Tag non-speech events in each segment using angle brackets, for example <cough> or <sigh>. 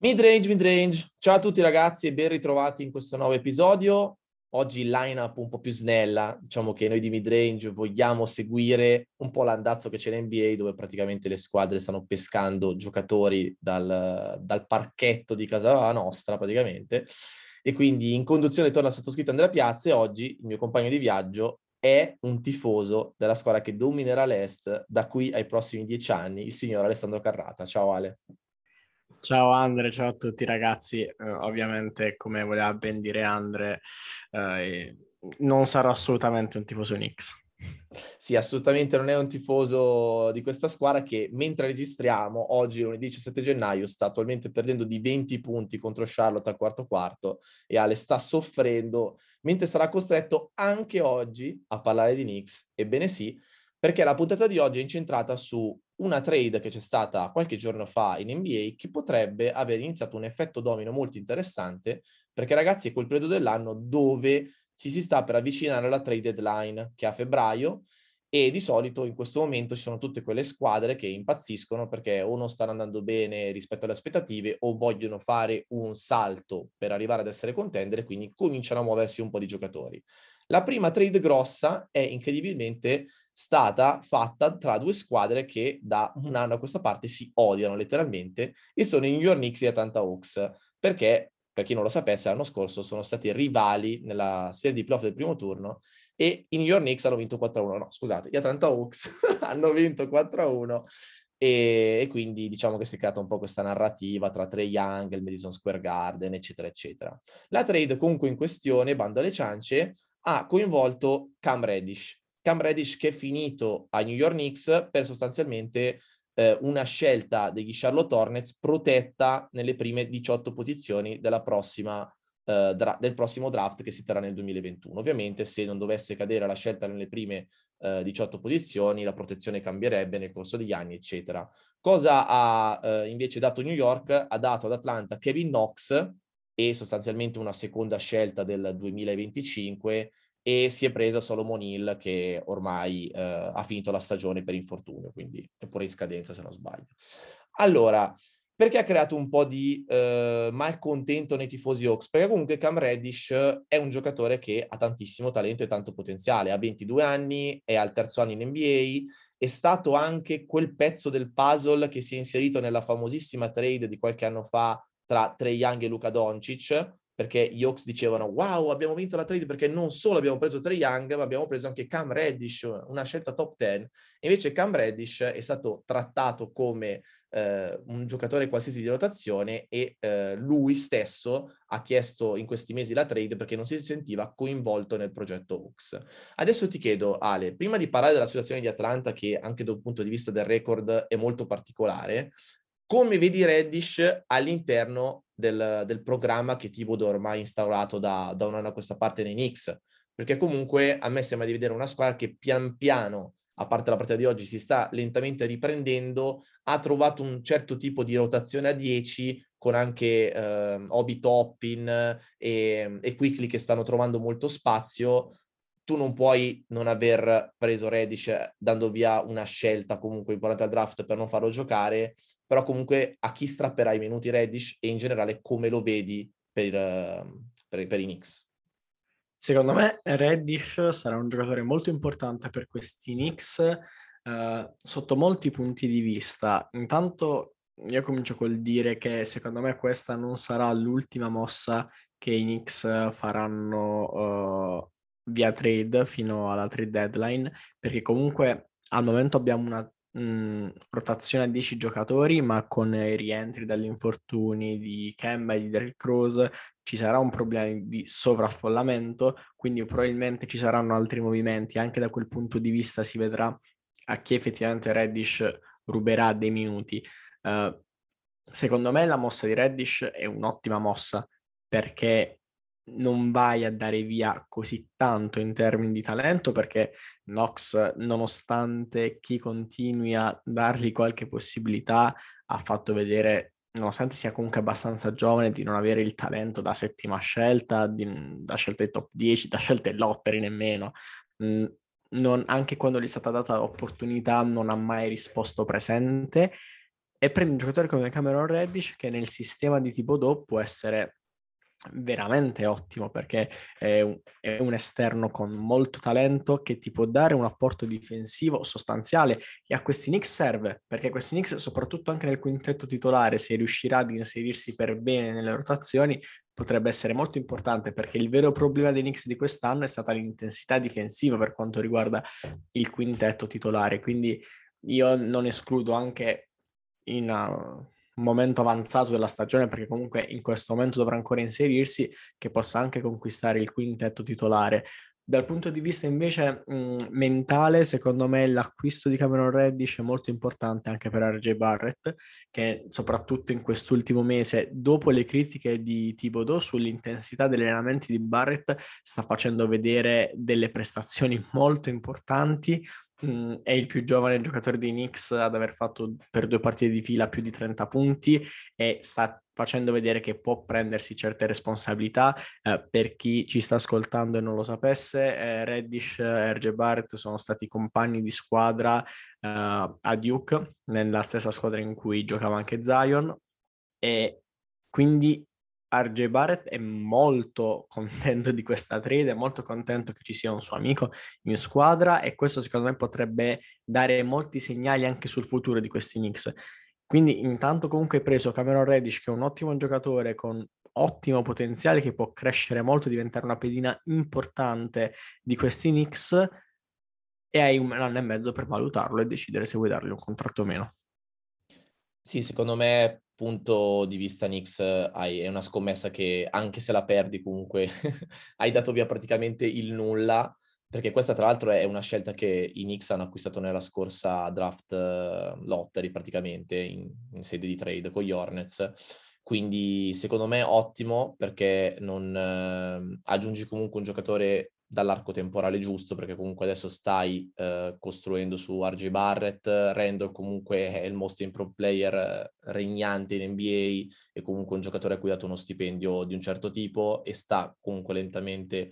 Midrange, midrange. Ciao a tutti ragazzi e ben ritrovati in questo nuovo episodio. Oggi il line-up un po' più snella, diciamo che noi di midrange vogliamo seguire un po' l'andazzo che c'è in NBA dove praticamente le squadre stanno pescando giocatori dal, dal parchetto di casa nostra praticamente e quindi in conduzione torna sottoscritto Andrea Piazza e oggi il mio compagno di viaggio è un tifoso della squadra che dominerà l'Est da qui ai prossimi dieci anni, il signor Alessandro Carrata. Ciao Ale. Ciao Andre, ciao a tutti ragazzi. Uh, ovviamente, come voleva ben dire Andre, uh, non sarò assolutamente un tifoso Knicks. Sì, assolutamente non è un tifoso di questa squadra che mentre registriamo, oggi lunedì 17 gennaio, sta attualmente perdendo di 20 punti contro Charlotte al quarto quarto e Ale sta soffrendo, mentre sarà costretto anche oggi a parlare di Knicks. Ebbene sì, perché la puntata di oggi è incentrata su una trade che c'è stata qualche giorno fa in NBA che potrebbe aver iniziato un effetto domino molto interessante, perché ragazzi è quel periodo dell'anno dove ci si sta per avvicinare alla trade deadline che è a febbraio e di solito in questo momento ci sono tutte quelle squadre che impazziscono perché o non stanno andando bene rispetto alle aspettative o vogliono fare un salto per arrivare ad essere contendere, quindi cominciano a muoversi un po' di giocatori. La prima trade grossa è incredibilmente stata fatta tra due squadre che da un anno a questa parte si odiano letteralmente e sono i New York Knicks e Atlanta Hawks, perché per chi non lo sapesse, l'anno scorso sono stati rivali nella serie di playoff del primo turno e i New York Knicks hanno vinto 4-1. No, scusate, gli Atlanta Hawks <laughs> hanno vinto 4-1 e, e, quindi diciamo che si è creata un po' questa narrativa tra Trey Young, il Madison Square Garden, eccetera, eccetera. La trade comunque in questione, bando alle ciance, ha coinvolto Cam Reddish, Cam Reddish che è finito a New York Knicks per sostanzialmente eh, una scelta degli Charlotte Hornets protetta nelle prime 18 posizioni della prossima, eh, dra- del prossimo draft che si terrà nel 2021. Ovviamente se non dovesse cadere la scelta nelle prime eh, 18 posizioni, la protezione cambierebbe nel corso degli anni, eccetera. Cosa ha eh, invece dato New York? Ha dato ad Atlanta Kevin Knox e sostanzialmente una seconda scelta del 2025 e si è presa Solomon Hill che ormai eh, ha finito la stagione per infortunio, quindi è pure in scadenza se non sbaglio. Allora, perché ha creato un po' di eh, malcontento nei tifosi Hawks? Perché comunque Cam Reddish è un giocatore che ha tantissimo talento e tanto potenziale, ha 22 anni, è al terzo anno in NBA, è stato anche quel pezzo del puzzle che si è inserito nella famosissima trade di qualche anno fa tra Trey Young e Luca Doncic, perché gli Hawks dicevano wow abbiamo vinto la trade perché non solo abbiamo preso Trey Young ma abbiamo preso anche Cam Reddish, una scelta top 10 invece Cam Reddish è stato trattato come eh, un giocatore qualsiasi di rotazione e eh, lui stesso ha chiesto in questi mesi la trade perché non si sentiva coinvolto nel progetto Hawks. Adesso ti chiedo Ale, prima di parlare della situazione di Atlanta che anche da un punto di vista del record è molto particolare, come vedi Reddish all'interno del, del programma che Thibodeau ormai instaurato da, da un anno a questa parte nei Knicks? Perché comunque a me sembra di vedere una squadra che pian piano, a parte la partita di oggi, si sta lentamente riprendendo, ha trovato un certo tipo di rotazione a 10 con anche eh, Obi Toppin e, e Quickly che stanno trovando molto spazio tu non puoi non aver preso Redish dando via una scelta comunque importante al draft per non farlo giocare, però comunque a chi strapperai i minuti Redish e in generale come lo vedi per, per, per i Knicks? Secondo me Reddish sarà un giocatore molto importante per questi Knicks eh, sotto molti punti di vista. Intanto io comincio col dire che secondo me questa non sarà l'ultima mossa che i Knicks faranno uh, via trade fino alla trade deadline, perché comunque al momento abbiamo una mh, mm, rotazione a 10 giocatori, ma con i rientri dagli infortuni di Kemba e di Derrick Rose ci sarà un problema di sovraffollamento, quindi probabilmente ci saranno altri movimenti. Anche da quel punto di vista si vedrà a chi effettivamente Reddish ruberà dei minuti. Uh, secondo me la mossa di Reddish è un'ottima mossa perché non vai a dare via così tanto in termini di talento perché Knox, nonostante chi continui a dargli qualche possibilità, ha fatto vedere, nonostante sia comunque abbastanza giovane, di non avere il talento da settima scelta, di, da scelte top 10, da scelte lottery nemmeno. Mm, non, anche quando gli è stata data l'opportunità non ha mai risposto presente e prendi un giocatore come Cameron Reddish che nel sistema di tipo Do può essere veramente ottimo perché è un, è un, esterno con molto talento che ti può dare un apporto difensivo sostanziale. E a questi Knicks serve perché questi Knicks soprattutto anche nel quintetto titolare se riuscirà ad inserirsi per bene nelle rotazioni potrebbe essere molto importante perché il vero problema dei Knicks di quest'anno è stata l'intensità difensiva per quanto riguarda il quintetto titolare. Quindi io non escludo anche in uh, momento avanzato della stagione, perché comunque in questo momento dovrà ancora inserirsi, che possa anche conquistare il quintetto titolare. Dal punto di vista invece mh, mentale, secondo me l'acquisto di Cameron Reddish è molto importante anche per RJ Barrett, che soprattutto in quest'ultimo mese, dopo le critiche di Thibodeau sull'intensità degli allenamenti di Barrett, sta facendo vedere delle prestazioni molto importanti, Mm, è il più giovane giocatore dei Knicks ad aver fatto per due partite di fila più di 30 punti e sta facendo vedere che può prendersi certe responsabilità. Eh, per chi ci sta ascoltando e non lo sapesse, eh, Reddish e RJ Barrett sono stati compagni di squadra eh, a Duke, nella stessa squadra in cui giocava anche Zion, e quindi RJ Barrett è molto contento di questa trade, è molto contento che ci sia un suo amico in squadra e questo secondo me potrebbe dare molti segnali anche sul futuro di questi Knicks. Quindi intanto comunque hai preso Cameron Reddish che è un ottimo giocatore con ottimo potenziale che può crescere molto, diventare una pedina importante di questi Knicks e hai un anno e mezzo per valutarlo e decidere se vuoi dargli un contratto o meno. Sì, secondo me punto di vista Knicks hai, è una scommessa che anche se la perdi comunque <laughs> hai dato via praticamente il nulla, perché questa tra l'altro è una scelta che i Knicks hanno acquistato nella scorsa draft uh, lottery praticamente in, in, sede di trade con gli Hornets. Quindi secondo me ottimo perché non uh, aggiungi comunque un giocatore dall'arco temporale giusto, perché comunque adesso stai eh, costruendo su RJ Barrett, Randall comunque è il most improved player eh, regnante in NBA e comunque un giocatore a cui ha dato uno stipendio di un certo tipo e sta comunque lentamente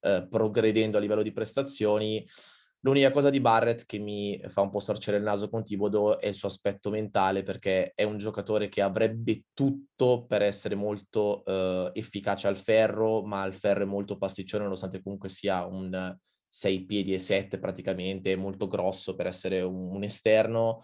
eh, progredendo a livello di prestazioni. L'unica cosa di Barrett che mi fa un po' storcere il naso con Tibodo è il suo aspetto mentale, perché è un giocatore che avrebbe tutto per essere molto uh, efficace al ferro, ma al ferro è molto pasticcione, nonostante comunque sia un 6 piedi e 7 praticamente, molto grosso per essere un, un esterno.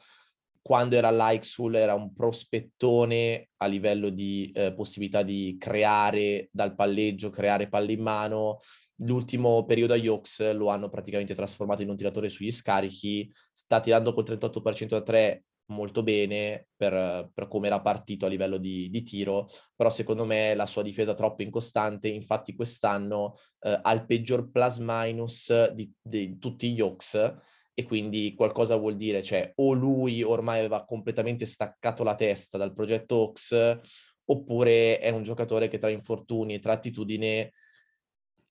Quando era all'Aixul era un prospettone a livello di uh, possibilità di creare dal palleggio, creare palle in mano, l'ultimo periodo a Yox lo hanno praticamente trasformato in un tiratore sugli scarichi, sta tirando col 38% da 3 molto bene per, per come era partito a livello di, di, tiro, però secondo me la sua difesa è troppo incostante, infatti quest'anno eh, ha il peggior plus minus di, di tutti gli Yox e quindi qualcosa vuol dire, cioè o lui ormai aveva completamente staccato la testa dal progetto Ox oppure è un giocatore che tra infortuni e tra attitudine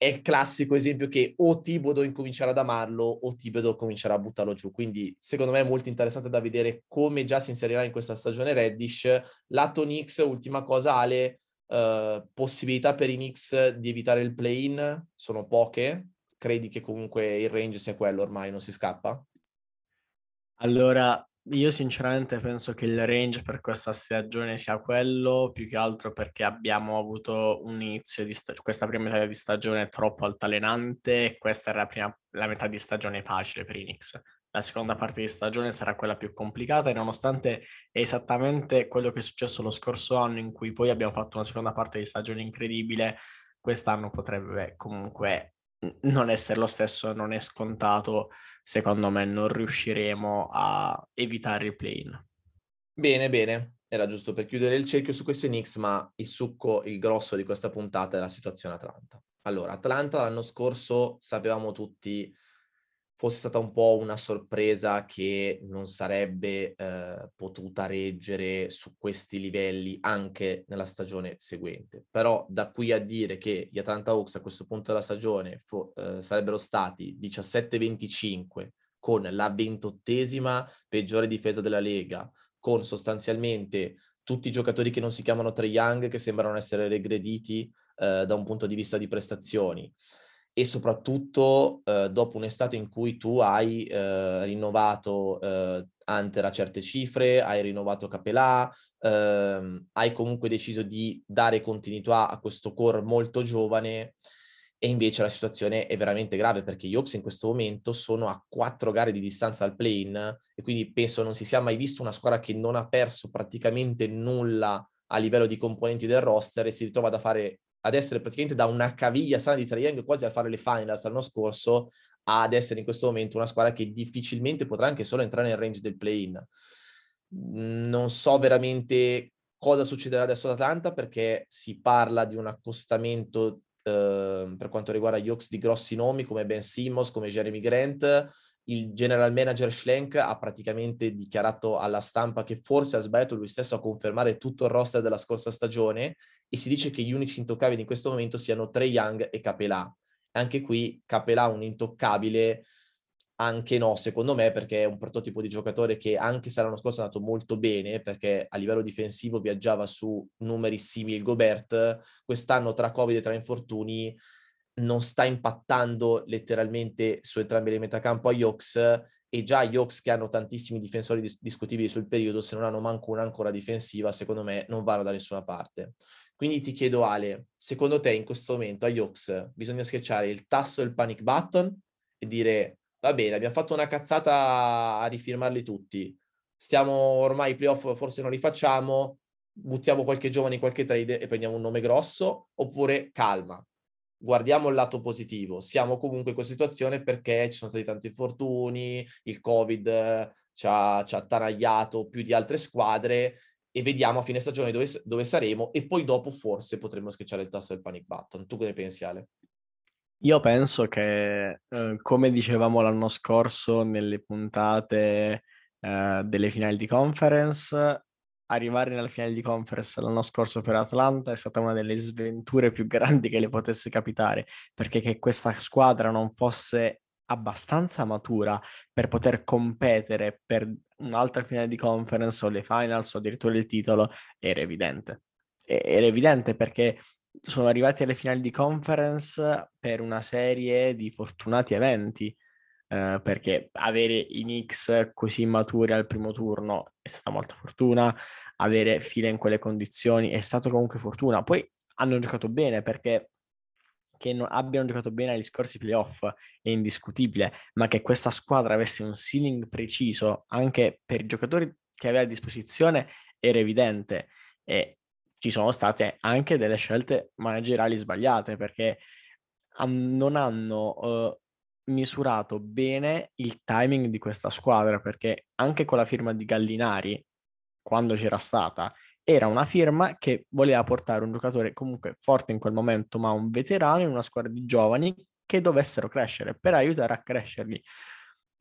è il classico esempio che o Tibodo incomincerà ad amarlo o Tibodo comincerà a buttarlo giù. Quindi secondo me è molto interessante da vedere come già si inserirà in questa stagione Reddish. Lato Knicks, ultima cosa Ale, uh, possibilità per i Knicks di evitare il play-in sono poche. Credi che comunque il range sia quello ormai, non si scappa? Allora, io sinceramente penso che il range per questa stagione sia quello, più che altro perché abbiamo avuto un inizio di sta- questa prima metà di stagione troppo altalenante e questa era la, prima, la metà di stagione facile per i Knicks. La seconda parte di stagione sarà quella più complicata e nonostante è esattamente quello che è successo lo scorso anno in cui poi abbiamo fatto una seconda parte di stagione incredibile, quest'anno potrebbe comunque non essere lo stesso, non è scontato secondo me non riusciremo a evitare il play-in. Bene, bene. Era giusto per chiudere il cerchio su questi Knicks, ma il succo, il grosso di questa puntata è la situazione Atlanta. Allora, Atlanta l'anno scorso sapevamo tutti fosse stata un po' una sorpresa che non sarebbe eh, potuta reggere su questi livelli anche nella stagione seguente. Però da qui a dire che gli Atlanta Hawks a questo punto della stagione fo- eh, sarebbero stati 17-25 con la ventottesima peggiore difesa della Lega, con sostanzialmente tutti i giocatori che non si chiamano Trae Young che sembrano essere regrediti eh, da un punto di vista di prestazioni e soprattutto eh, dopo un'estate in cui tu hai eh, rinnovato eh, Hunter a certe cifre, hai rinnovato Capelà, ehm, hai comunque deciso di dare continuità a questo core molto giovane e invece la situazione è veramente grave perché gli Hawks in questo momento sono a quattro gare di distanza al play-in e quindi penso non si sia mai visto una squadra che non ha perso praticamente nulla a livello di componenti del roster e si ritrova da fare, ad essere praticamente da una caviglia sana di Triangle quasi a fare le finals l'anno scorso ad essere in questo momento una squadra che difficilmente potrà anche solo entrare nel range del play-in. Non so veramente cosa succederà adesso ad Atlanta perché si parla di un accostamento Ehm, per quanto riguarda gli Hawks di grossi nomi come Ben Simmons, come Jeremy Grant. Il general manager Schlenk ha praticamente dichiarato alla stampa che forse ha sbagliato lui stesso a confermare tutto il roster della scorsa stagione e si dice che gli unici intoccabili in questo momento siano Trey Young e Capelà. Anche qui Capelà un intoccabile anche no, secondo me, perché è un prototipo di giocatore che anche se l'anno scorso è andato molto bene, perché a livello difensivo viaggiava su numeri simili al Gobert, quest'anno tra Covid e tra infortuni non sta impattando letteralmente su entrambi le metacampo agli Hawks e già Hawks che hanno tantissimi difensori dis- discutibili sul periodo, se non hanno manco un'ancora difensiva, secondo me non vanno da nessuna parte. Quindi ti chiedo Ale, secondo te in questo momento agli Hawks bisogna schiacciare il tasto del panic button e dire va bene, abbiamo fatto una cazzata a rifirmarli tutti, stiamo ormai i playoff, forse non li facciamo, buttiamo qualche giovane in qualche trade e prendiamo un nome grosso, oppure calma, guardiamo il lato positivo, siamo comunque in questa situazione perché ci sono stati tanti infortuni, il Covid ci ha, ci ha attanagliato più di altre squadre e vediamo a fine stagione dove, dove saremo e poi dopo forse potremo schiacciare il tasto del panic button. Tu che ne pensi Ale? Io penso che, eh, come dicevamo l'anno scorso nelle puntate eh, delle finali di conference, arrivare nella finale di conference l'anno scorso per Atlanta è stata una delle sventure più grandi che le potesse capitare, perché che questa squadra non fosse abbastanza matura per poter competere per un'altra finale di conference o le finals o addirittura il titolo era evidente. Era evidente perché sono arrivati alle finali di conference per una serie di fortunati eventi, eh, perché avere i Knicks così maturi al primo turno è stata molta fortuna, avere file in quelle condizioni è stata comunque fortuna. Poi hanno giocato bene perché che non abbiano giocato bene agli scorsi playoff è indiscutibile, ma che questa squadra avesse un ceiling preciso anche per i giocatori che aveva a disposizione era evidente. E ci sono state anche delle scelte manageriali sbagliate perché non hanno uh, misurato bene il timing di questa squadra perché anche con la firma di Gallinari, quando c'era stata, era una firma che voleva portare un giocatore comunque forte in quel momento, ma un veterano in una squadra di giovani che dovessero crescere per aiutare a crescerli.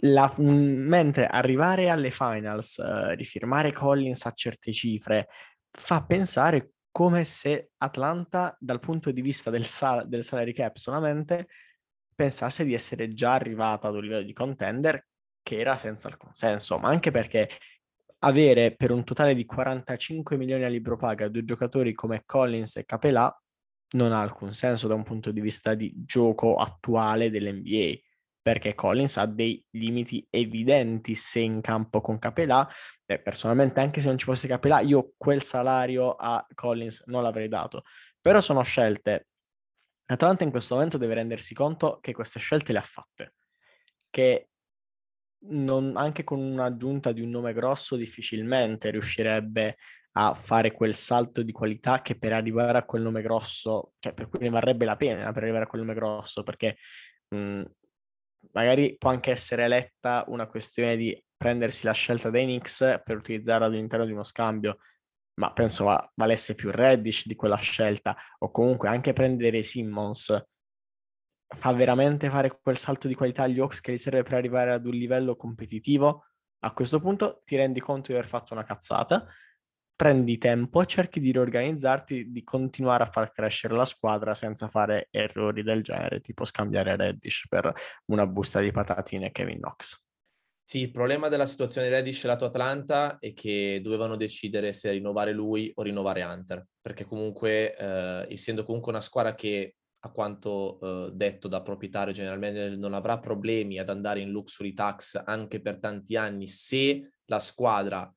La, mentre arrivare alle finals, uh, rifirmare Collins a certe cifre, fa pensare come se Atlanta, dal punto di vista del, sal- del salary cap solamente, pensasse di essere già arrivata ad un livello di contender che era senza alcun senso, ma anche perché avere per un totale di 45 milioni a libro paga due giocatori come Collins e Capelà non ha alcun senso da un punto di vista di gioco attuale dell'NBA perché Collins ha dei limiti evidenti se in campo con Capelà. Eh, personalmente, anche se non ci fosse Capelà, io quel salario a Collins non l'avrei dato. Però sono scelte. Atlanta in questo momento deve rendersi conto che queste scelte le ha fatte. Che non, anche con un'aggiunta di un nome grosso difficilmente riuscirebbe a fare quel salto di qualità che per arrivare a quel nome grosso, cioè per cui ne varrebbe la pena per arrivare a quel nome grosso, perché mh, magari può anche essere letta una questione di prendersi la scelta dei Knicks per utilizzarla all'interno di uno scambio, ma penso va, valesse più Reddish di quella scelta, o comunque anche prendere Simmons fa veramente fare quel salto di qualità agli Hawks che gli serve per arrivare ad un livello competitivo, a questo punto ti rendi conto di aver fatto una cazzata prendi tempo, cerchi di riorganizzarti, di continuare a far crescere la squadra senza fare errori del genere, tipo scambiare Reddish per una busta di patatine Kevin Knox. Sì, il problema della situazione di Reddish lato Atlanta è che dovevano decidere se rinnovare lui o rinnovare Hunter, perché comunque, eh, essendo comunque una squadra che a quanto uh, detto da proprietario general non avrà problemi ad andare in luxury tax anche per tanti anni se la squadra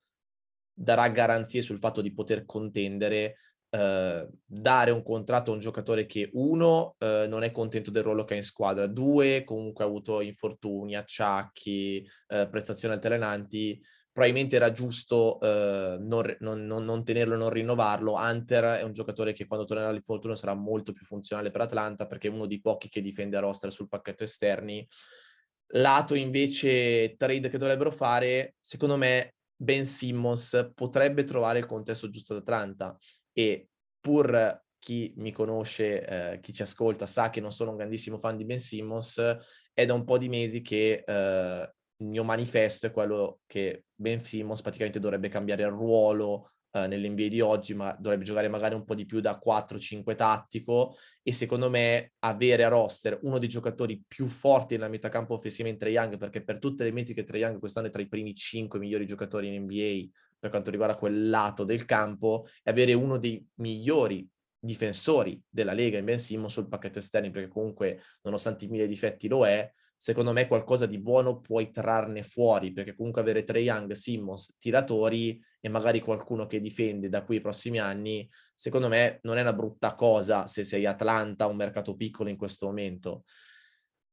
darà garanzie sul fatto di poter contendere, uh, dare un contratto a un giocatore che uno uh, non è contento del ruolo che ha in squadra, due comunque ha avuto infortuni, acciacchi, prestazioni altalenanti, probabilmente era giusto eh, non, non, non, tenerlo, non rinnovarlo. Hunter è un giocatore che quando tornerà all'infortunio sarà molto più funzionale per Atlanta perché è uno dei pochi che difende a roster sul pacchetto esterni. Lato invece trade che dovrebbero fare, secondo me Ben Simmons potrebbe trovare il contesto giusto ad Atlanta e pur chi mi conosce, eh, chi ci ascolta, sa che non sono un grandissimo fan di Ben Simmons, è da un po' di mesi che eh, il mio manifesto è quello che Ben Simmons praticamente dovrebbe cambiare il ruolo eh, nell'NBA di oggi, ma dovrebbe giocare magari un po' di più da 4-5 tattico. E secondo me avere a roster uno dei giocatori più forti nella metà campo offensiva in Trae Young, perché per tutte le metriche Trae Young quest'anno è tra i primi 5 migliori giocatori in NBA per quanto riguarda quel lato del campo, e avere uno dei migliori difensori della Lega in Ben Simmons sul pacchetto esterni, perché comunque nonostante i mille difetti lo è, secondo me qualcosa di buono puoi trarne fuori, perché comunque avere Trey Young, Simmons, tiratori e magari qualcuno che difende da qui ai prossimi anni, secondo me non è una brutta cosa se sei Atlanta, un mercato piccolo in questo momento.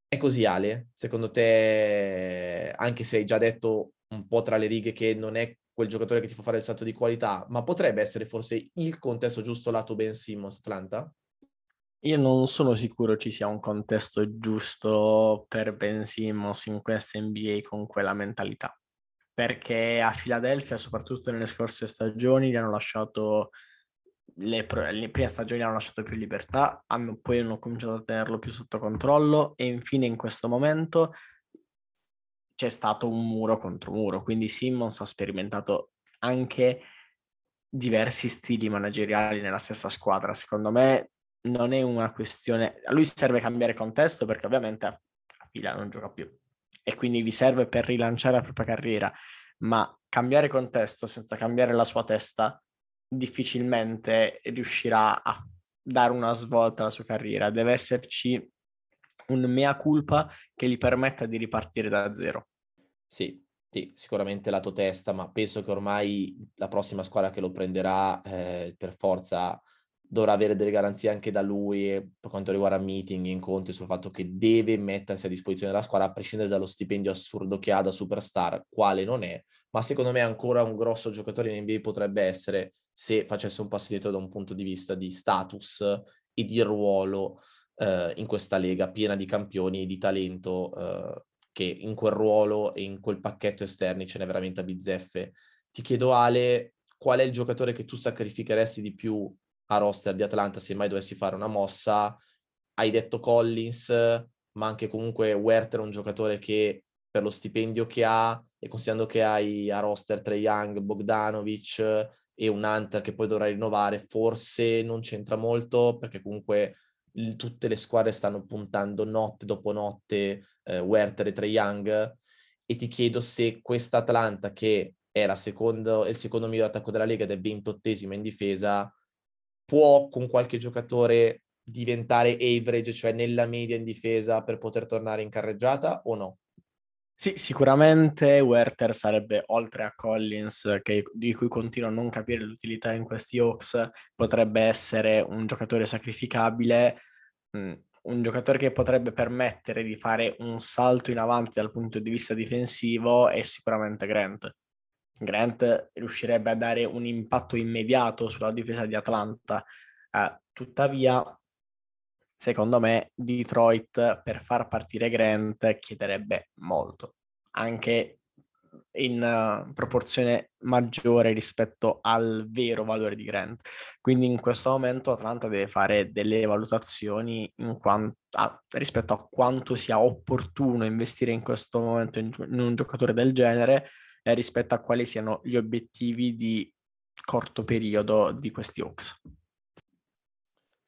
È così Ale? Secondo te, anche se hai già detto un po' tra le righe che non è quel giocatore che ti fa fare il salto di qualità, ma potrebbe essere forse il contesto giusto lato Ben Simmons Atlanta? Io non sono sicuro ci sia un contesto giusto per Ben Simmons in questa NBA con quella mentalità, perché a Philadelphia, soprattutto nelle scorse stagioni, gli hanno lasciato le, le, prime stagioni hanno lasciato più libertà, hanno, poi hanno cominciato a tenerlo più sotto controllo e infine in questo momento c'è stato un muro contro muro, quindi Simmons ha sperimentato anche diversi stili manageriali nella stessa squadra. Secondo me non è una questione... A lui serve cambiare contesto perché ovviamente a Pila non gioca più e quindi vi serve per rilanciare la propria carriera, ma cambiare contesto senza cambiare la sua testa difficilmente riuscirà a dare una svolta alla sua carriera. Deve esserci un mea culpa che gli permetta di ripartire da zero. Sì, sì, sicuramente lato testa, ma penso che ormai la prossima squadra che lo prenderà eh, per forza dovrà avere delle garanzie anche da lui per quanto riguarda meeting, incontri, sul fatto che deve mettersi a disposizione della squadra a prescindere dallo stipendio assurdo che ha da superstar, quale non è, ma secondo me ancora un grosso giocatore in NBA potrebbe essere se facesse un passo dietro da un punto di vista di status e di ruolo eh, in questa lega piena di campioni e di talento eh, che in quel ruolo e in quel pacchetto esterni ce n'è veramente a bizzeffe. Ti chiedo Ale, qual è il giocatore che tu sacrificheresti di più a roster di Atlanta se mai dovessi fare una mossa. Hai detto Collins, ma anche comunque Werther è un giocatore che per lo stipendio che ha e considerando che hai a roster Trey Young, Bogdanovic e un Hunter che poi dovrà rinnovare, forse non c'entra molto perché comunque tutte le squadre stanno puntando notte dopo notte eh, Werther e Trey Young e ti chiedo se questa Atlanta che era secondo, il secondo miglior attacco della Lega ed è ventottesima in difesa può con qualche giocatore diventare average, cioè nella media in difesa per poter tornare in carreggiata o no? Sì, sicuramente Werther sarebbe, oltre a Collins, che, di cui continuo a non capire l'utilità in questi Hawks, potrebbe essere un giocatore sacrificabile, mm, un giocatore che potrebbe permettere di fare un salto in avanti dal punto di vista difensivo è sicuramente Grant. Grant riuscirebbe a dare un impatto immediato sulla difesa di Atlanta. Uh, tuttavia, secondo me, Detroit per far partire Grant chiederebbe molto, anche in uh, proporzione maggiore rispetto al vero valore di Grant. Quindi in questo momento Atlanta deve fare delle valutazioni quanto, a, rispetto a quanto sia opportuno investire in questo momento in, in un giocatore del genere eh, rispetto a quali siano gli obiettivi di corto periodo di questi Hawks.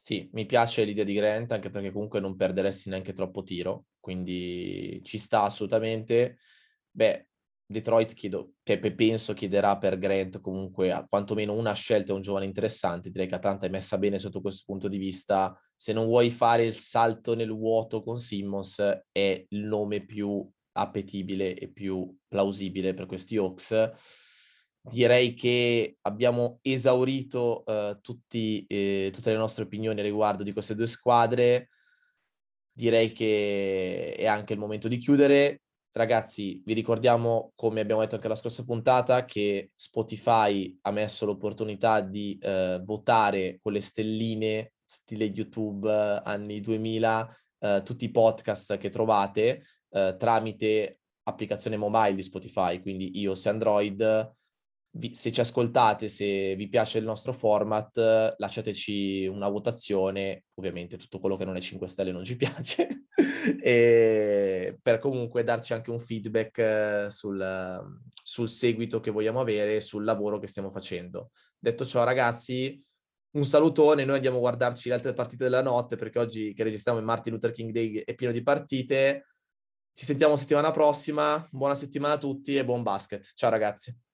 Sì, mi piace l'idea di Grant anche perché comunque non perderesti neanche troppo tiro, quindi ci sta assolutamente. Beh, Detroit chiedo, cioè, penso chiederà per Grant comunque quantomeno una scelta un giovane interessante. Direi che Atlanta è messa bene sotto questo punto di vista. Se non vuoi fare il salto nel vuoto con Simmons, è il nome più appetibile e più plausibile per questi Hawks. Direi che abbiamo esaurito uh, tutti, eh, tutte le nostre opinioni riguardo di queste due squadre. Direi che è anche il momento di chiudere Ragazzi, vi ricordiamo, come abbiamo detto anche la scorsa puntata, che Spotify ha messo l'opportunità di eh, votare con le stelline, stile YouTube eh, anni 2000, eh, tutti i podcast che trovate eh, tramite applicazione mobile di Spotify, quindi iOS e Android vi, se ci ascoltate, se vi piace il nostro format, lasciateci una votazione, ovviamente tutto quello che non è 5 stelle non ci <laughs> piace, e per comunque darci anche un feedback eh, sul, sul seguito che vogliamo avere, sul lavoro che stiamo facendo. Detto ciò, ragazzi, un salutone, noi andiamo a guardarci le altre partite della notte perché oggi che registriamo il Martin Luther King Day è pieno di partite. Ci sentiamo settimana prossima, buona settimana a tutti e buon basket. Ciao ragazzi.